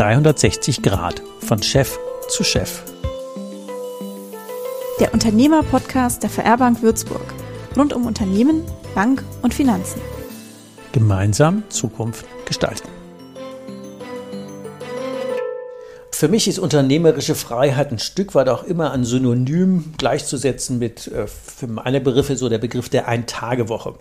360 Grad von Chef zu Chef. Der Unternehmer-Podcast der VR Bank Würzburg. Rund um Unternehmen, Bank und Finanzen. Gemeinsam Zukunft gestalten. Für mich ist unternehmerische Freiheit ein Stück weit auch immer ein Synonym gleichzusetzen mit, äh, für meine Begriffe, so der Begriff der Ein-Tage-Woche.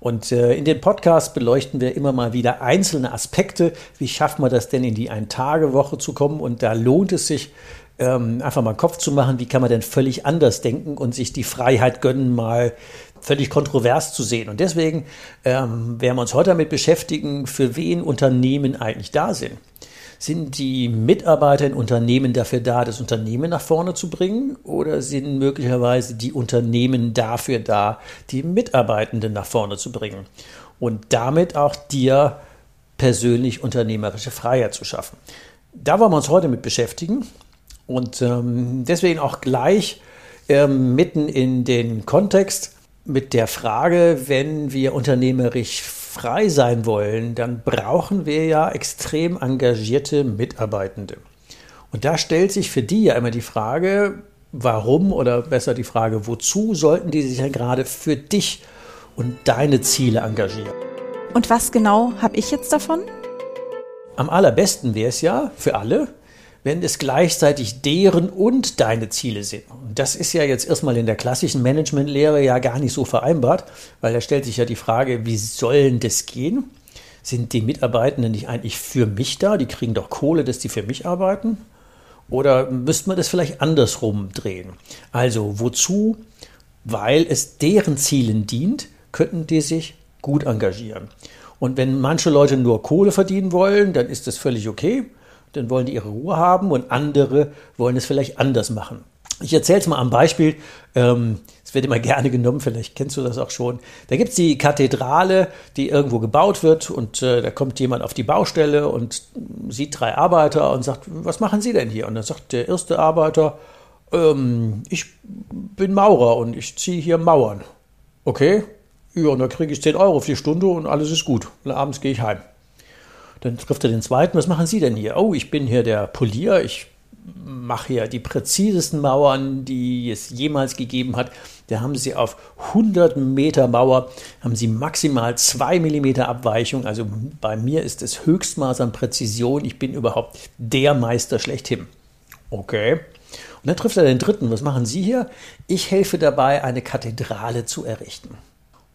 Und äh, in den Podcasts beleuchten wir immer mal wieder einzelne Aspekte. Wie schafft man das denn in die Ein-Tage-Woche zu kommen? Und da lohnt es sich, ähm, einfach mal Kopf zu machen, wie kann man denn völlig anders denken und sich die Freiheit gönnen, mal völlig kontrovers zu sehen. Und deswegen ähm, werden wir uns heute damit beschäftigen, für wen Unternehmen eigentlich da sind. Sind die Mitarbeiter in Unternehmen dafür da, das Unternehmen nach vorne zu bringen? Oder sind möglicherweise die Unternehmen dafür da, die Mitarbeitenden nach vorne zu bringen? Und damit auch dir persönlich unternehmerische Freiheit zu schaffen. Da wollen wir uns heute mit beschäftigen. Und ähm, deswegen auch gleich ähm, mitten in den Kontext mit der Frage, wenn wir unternehmerisch frei sein wollen, dann brauchen wir ja extrem engagierte Mitarbeitende. Und da stellt sich für die ja immer die Frage, warum oder besser die Frage, wozu sollten die sich ja gerade für dich und deine Ziele engagieren? Und was genau habe ich jetzt davon? Am allerbesten wäre es ja für alle, wenn es gleichzeitig deren und deine Ziele sind. Das ist ja jetzt erstmal in der klassischen Managementlehre ja gar nicht so vereinbart, weil da stellt sich ja die Frage, wie sollen das gehen? Sind die Mitarbeitenden nicht eigentlich für mich da? Die kriegen doch Kohle, dass die für mich arbeiten? Oder müsste man das vielleicht andersrum drehen? Also wozu? Weil es deren Zielen dient, könnten die sich gut engagieren. Und wenn manche Leute nur Kohle verdienen wollen, dann ist das völlig okay dann wollen die ihre Ruhe haben und andere wollen es vielleicht anders machen. Ich erzähle es mal am Beispiel, ähm, es wird immer gerne genommen, vielleicht kennst du das auch schon. Da gibt es die Kathedrale, die irgendwo gebaut wird und äh, da kommt jemand auf die Baustelle und sieht drei Arbeiter und sagt, was machen Sie denn hier? Und dann sagt der erste Arbeiter, ähm, ich bin Maurer und ich ziehe hier Mauern. Okay, ja, und dann kriege ich 10 Euro für die Stunde und alles ist gut. Und abends gehe ich heim. Dann trifft er den zweiten, was machen Sie denn hier? Oh, ich bin hier der Polier, ich mache hier die präzisesten Mauern, die es jemals gegeben hat. Da haben sie auf 100 Meter Mauer, haben sie maximal 2 Millimeter Abweichung. Also bei mir ist das Höchstmaß an Präzision. Ich bin überhaupt der Meister schlechthin. Okay. Und dann trifft er den dritten. Was machen Sie hier? Ich helfe dabei, eine Kathedrale zu errichten.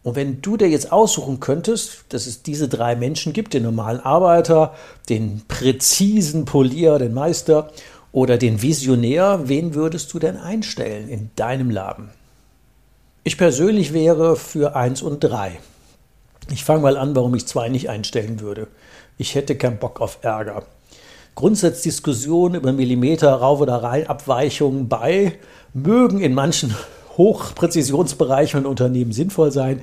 Und wenn du dir jetzt aussuchen könntest, dass es diese drei Menschen gibt, den normalen Arbeiter, den präzisen Polier, den Meister oder den Visionär, wen würdest du denn einstellen in deinem Laden? Ich persönlich wäre für eins und drei. Ich fange mal an, warum ich zwei nicht einstellen würde. Ich hätte keinen Bock auf Ärger. Grundsatzdiskussionen über Millimeter, Rauf- oder Reihenabweichungen bei mögen in manchen Hochpräzisionsbereiche und Unternehmen sinnvoll sein.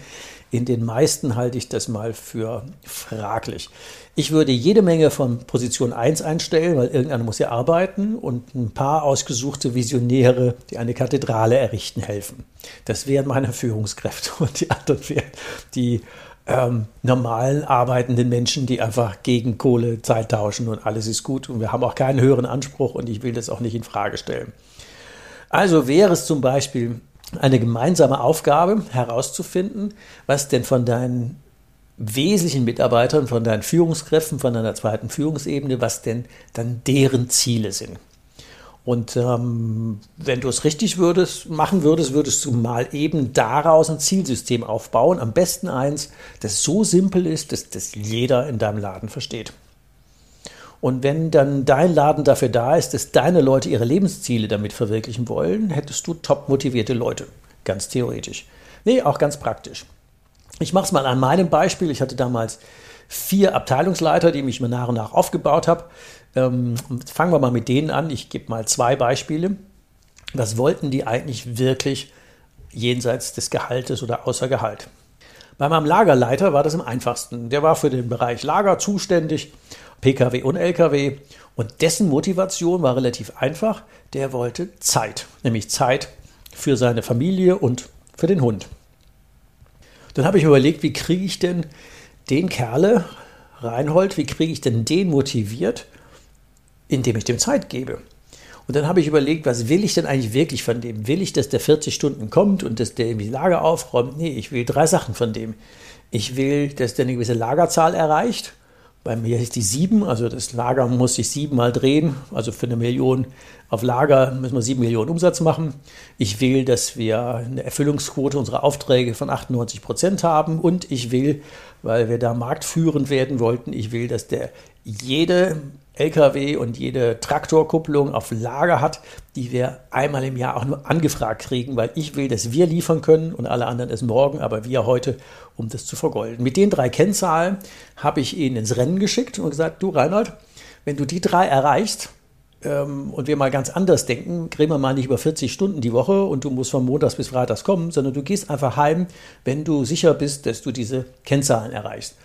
In den meisten halte ich das mal für fraglich. Ich würde jede Menge von Position 1 einstellen, weil irgendeiner muss ja arbeiten und ein paar ausgesuchte Visionäre, die eine Kathedrale errichten, helfen. Das wären meine Führungskräfte und die anderen wären die ähm, normalen arbeitenden Menschen, die einfach gegen Kohle Zeit tauschen und alles ist gut und wir haben auch keinen höheren Anspruch und ich will das auch nicht in Frage stellen. Also wäre es zum Beispiel eine gemeinsame Aufgabe herauszufinden, was denn von deinen wesentlichen Mitarbeitern, von deinen Führungskräften, von deiner zweiten Führungsebene, was denn dann deren Ziele sind. Und ähm, wenn du es richtig würdest, machen würdest, würdest du mal eben daraus ein Zielsystem aufbauen. Am besten eins, das so simpel ist, dass das jeder in deinem Laden versteht. Und wenn dann dein Laden dafür da ist, dass deine Leute ihre Lebensziele damit verwirklichen wollen, hättest du top motivierte Leute. Ganz theoretisch. Nee, auch ganz praktisch. Ich mache es mal an meinem Beispiel. Ich hatte damals vier Abteilungsleiter, die mich mal nach und nach aufgebaut habe. Ähm, fangen wir mal mit denen an. Ich gebe mal zwei Beispiele. Was wollten die eigentlich wirklich jenseits des Gehaltes oder außer Gehalt? Bei meinem Lagerleiter war das am einfachsten. Der war für den Bereich Lager zuständig Pkw und Lkw. Und dessen Motivation war relativ einfach. Der wollte Zeit, nämlich Zeit für seine Familie und für den Hund. Dann habe ich überlegt, wie kriege ich denn den Kerle, Reinhold, wie kriege ich denn den motiviert, indem ich dem Zeit gebe. Und dann habe ich überlegt, was will ich denn eigentlich wirklich von dem? Will ich, dass der 40 Stunden kommt und dass der irgendwie Lager aufräumt? Nee, ich will drei Sachen von dem. Ich will, dass der eine gewisse Lagerzahl erreicht. Bei mir ist die sieben, also das Lager muss sich siebenmal drehen. Also für eine Million auf Lager müssen wir sieben Millionen Umsatz machen. Ich will, dass wir eine Erfüllungsquote unserer Aufträge von 98 Prozent haben. Und ich will, weil wir da marktführend werden wollten, ich will, dass der jede LKW und jede Traktorkupplung auf Lager hat, die wir einmal im Jahr auch nur angefragt kriegen, weil ich will, dass wir liefern können und alle anderen es morgen, aber wir heute, um das zu vergolden. Mit den drei Kennzahlen habe ich ihn ins Rennen geschickt und gesagt, du Reinhold, wenn du die drei erreichst, ähm, und wir mal ganz anders denken, kriegen wir mal nicht über 40 Stunden die Woche und du musst von Montags bis Freitags kommen, sondern du gehst einfach heim, wenn du sicher bist, dass du diese Kennzahlen erreichst.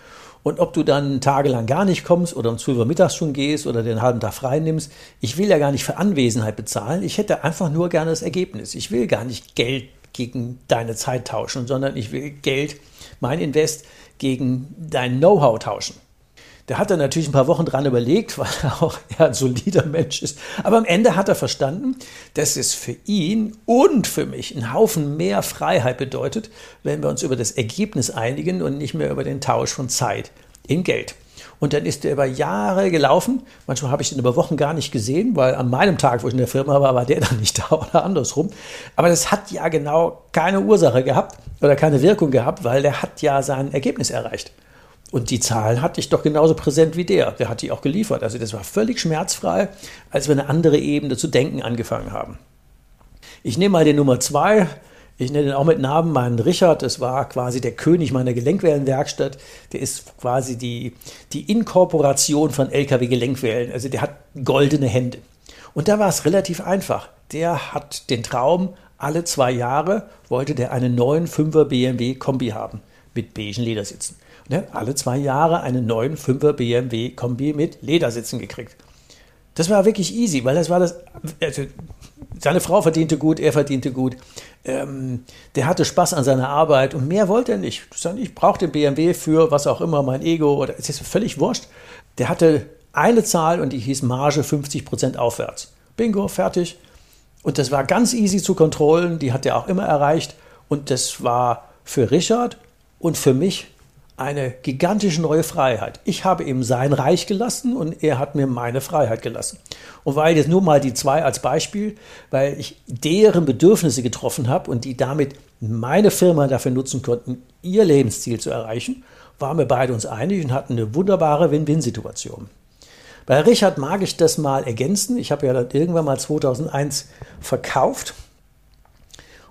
Und ob du dann tagelang gar nicht kommst oder um 12 Uhr mittags schon gehst oder den halben Tag frei nimmst, ich will ja gar nicht für Anwesenheit bezahlen. Ich hätte einfach nur gerne das Ergebnis. Ich will gar nicht Geld gegen deine Zeit tauschen, sondern ich will Geld, mein Invest, gegen dein Know-how tauschen. Der hat dann natürlich ein paar Wochen dran überlegt, weil er auch eher ein solider Mensch ist. Aber am Ende hat er verstanden, dass es für ihn und für mich einen Haufen mehr Freiheit bedeutet, wenn wir uns über das Ergebnis einigen und nicht mehr über den Tausch von Zeit in Geld. Und dann ist er über Jahre gelaufen. Manchmal habe ich ihn über Wochen gar nicht gesehen, weil an meinem Tag, wo ich in der Firma war, war der dann nicht da oder andersrum. Aber das hat ja genau keine Ursache gehabt oder keine Wirkung gehabt, weil der hat ja sein Ergebnis erreicht. Und die Zahlen hatte ich doch genauso präsent wie der. Der hat die auch geliefert. Also das war völlig schmerzfrei, als wir eine andere Ebene zu denken angefangen haben. Ich nehme mal den Nummer zwei. Ich nenne ihn auch mit Namen meinen Richard. Das war quasi der König meiner Gelenkwellenwerkstatt. Der ist quasi die, die Inkorporation von LKW-Gelenkwellen. Also der hat goldene Hände. Und da war es relativ einfach. Der hat den Traum, alle zwei Jahre wollte der einen neuen 5er BMW Kombi haben mit beigen Ledersitzen ne, alle zwei Jahre einen neuen 5er BMW Kombi mit Ledersitzen gekriegt. Das war wirklich easy, weil das war das. Also seine Frau verdiente gut, er verdiente gut. Ähm, der hatte Spaß an seiner Arbeit und mehr wollte er nicht. Ich brauchte den BMW für was auch immer, mein Ego oder es ist völlig wurscht. Der hatte eine Zahl und die hieß Marge 50% aufwärts. Bingo, fertig. Und das war ganz easy zu kontrollen, die hat er auch immer erreicht. Und das war für Richard und für mich eine gigantische neue Freiheit. Ich habe ihm sein Reich gelassen und er hat mir meine Freiheit gelassen. Und weil jetzt nur mal die zwei als Beispiel, weil ich deren Bedürfnisse getroffen habe und die damit meine Firma dafür nutzen konnten, ihr Lebensziel zu erreichen, waren wir beide uns einig und hatten eine wunderbare Win-Win-Situation. Bei Richard mag ich das mal ergänzen. Ich habe ja dann irgendwann mal 2001 verkauft.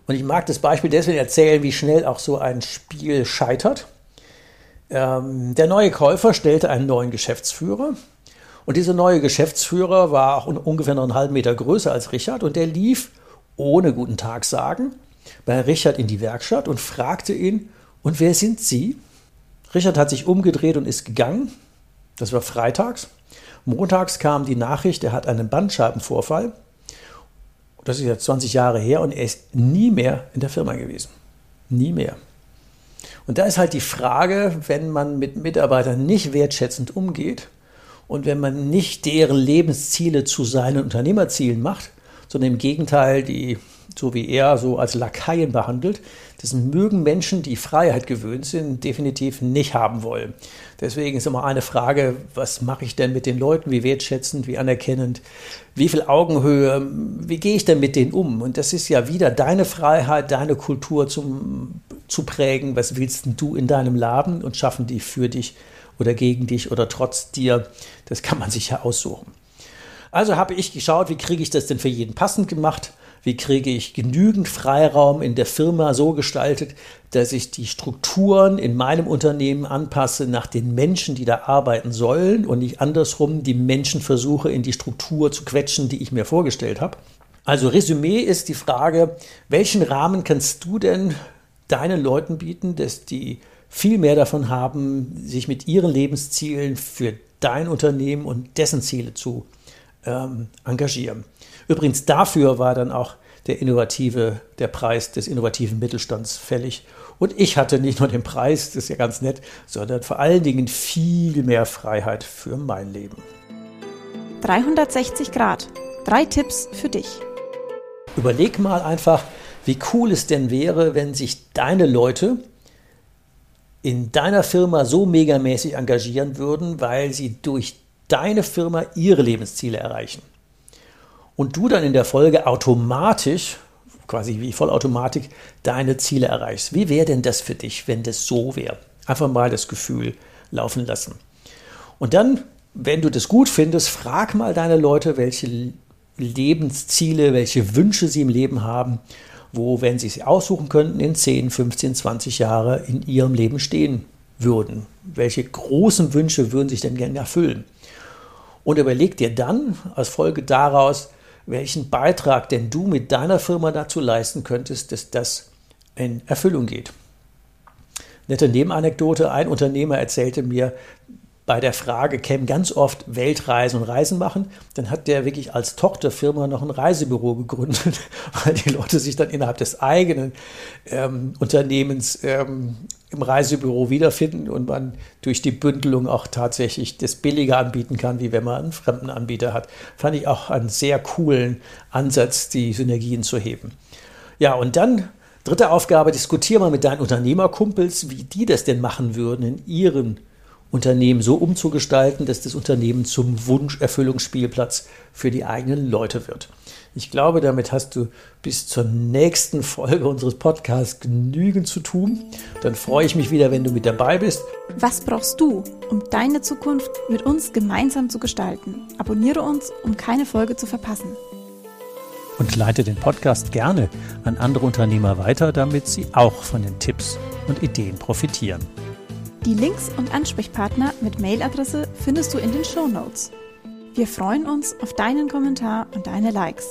Und ich mag das Beispiel deswegen erzählen, wie schnell auch so ein Spiel scheitert. Ähm, der neue Käufer stellte einen neuen Geschäftsführer. Und dieser neue Geschäftsführer war auch ungefähr noch einen halben Meter größer als Richard. Und der lief ohne guten Tag sagen bei Richard in die Werkstatt und fragte ihn, und wer sind Sie? Richard hat sich umgedreht und ist gegangen. Das war freitags. Montags kam die Nachricht, er hat einen Bandscheibenvorfall. Das ist jetzt 20 Jahre her und er ist nie mehr in der Firma gewesen. Nie mehr. Und da ist halt die Frage, wenn man mit Mitarbeitern nicht wertschätzend umgeht und wenn man nicht deren Lebensziele zu seinen Unternehmerzielen macht, sondern im Gegenteil die, so wie er, so als Lakaien behandelt, das mögen Menschen, die Freiheit gewöhnt sind, definitiv nicht haben wollen. Deswegen ist immer eine Frage, was mache ich denn mit den Leuten, wie wertschätzend, wie anerkennend, wie viel Augenhöhe, wie gehe ich denn mit denen um? Und das ist ja wieder deine Freiheit, deine Kultur zum zu prägen, was willst du in deinem Laden und schaffen die für dich oder gegen dich oder trotz dir. Das kann man sich ja aussuchen. Also habe ich geschaut, wie kriege ich das denn für jeden passend gemacht? Wie kriege ich genügend Freiraum in der Firma so gestaltet, dass ich die Strukturen in meinem Unternehmen anpasse nach den Menschen, die da arbeiten sollen und nicht andersrum die Menschen versuche in die Struktur zu quetschen, die ich mir vorgestellt habe. Also Resümee ist die Frage, welchen Rahmen kannst du denn deinen Leuten bieten, dass die viel mehr davon haben, sich mit ihren Lebenszielen für dein Unternehmen und dessen Ziele zu ähm, engagieren. Übrigens dafür war dann auch der innovative, der Preis des innovativen Mittelstands fällig. Und ich hatte nicht nur den Preis, das ist ja ganz nett, sondern vor allen Dingen viel mehr Freiheit für mein Leben. 360 Grad. Drei Tipps für dich. Überleg mal einfach, wie cool es denn wäre, wenn sich deine Leute in deiner Firma so megamäßig engagieren würden, weil sie durch deine Firma ihre Lebensziele erreichen. Und du dann in der Folge automatisch, quasi wie Vollautomatik, deine Ziele erreichst. Wie wäre denn das für dich, wenn das so wäre? Einfach mal das Gefühl laufen lassen. Und dann, wenn du das gut findest, frag mal deine Leute, welche Lebensziele, welche Wünsche sie im Leben haben, wo, wenn sie sie aussuchen könnten, in 10, 15, 20 Jahre in ihrem Leben stehen würden. Welche großen Wünsche würden sich denn gerne erfüllen? Und überleg dir dann als Folge daraus, welchen Beitrag denn du mit deiner Firma dazu leisten könntest, dass das in Erfüllung geht. Nette Nebenanekdote, ein Unternehmer erzählte mir, bei der Frage kämen ganz oft Weltreisen und Reisen machen. Dann hat der wirklich als Tochterfirma noch ein Reisebüro gegründet, weil die Leute sich dann innerhalb des eigenen ähm, Unternehmens ähm, im Reisebüro wiederfinden und man durch die Bündelung auch tatsächlich das billiger anbieten kann, wie wenn man einen fremden Anbieter hat. Fand ich auch einen sehr coolen Ansatz, die Synergien zu heben. Ja, und dann dritte Aufgabe, diskutiere mal mit deinen Unternehmerkumpels, wie die das denn machen würden in ihren Unternehmen so umzugestalten, dass das Unternehmen zum Wunscherfüllungsspielplatz für die eigenen Leute wird. Ich glaube, damit hast du bis zur nächsten Folge unseres Podcasts genügend zu tun. Dann freue ich mich wieder, wenn du mit dabei bist. Was brauchst du, um deine Zukunft mit uns gemeinsam zu gestalten? Abonniere uns, um keine Folge zu verpassen. Und leite den Podcast gerne an andere Unternehmer weiter, damit sie auch von den Tipps und Ideen profitieren. Die Links und Ansprechpartner mit Mailadresse findest du in den Show Notes. Wir freuen uns auf deinen Kommentar und deine Likes.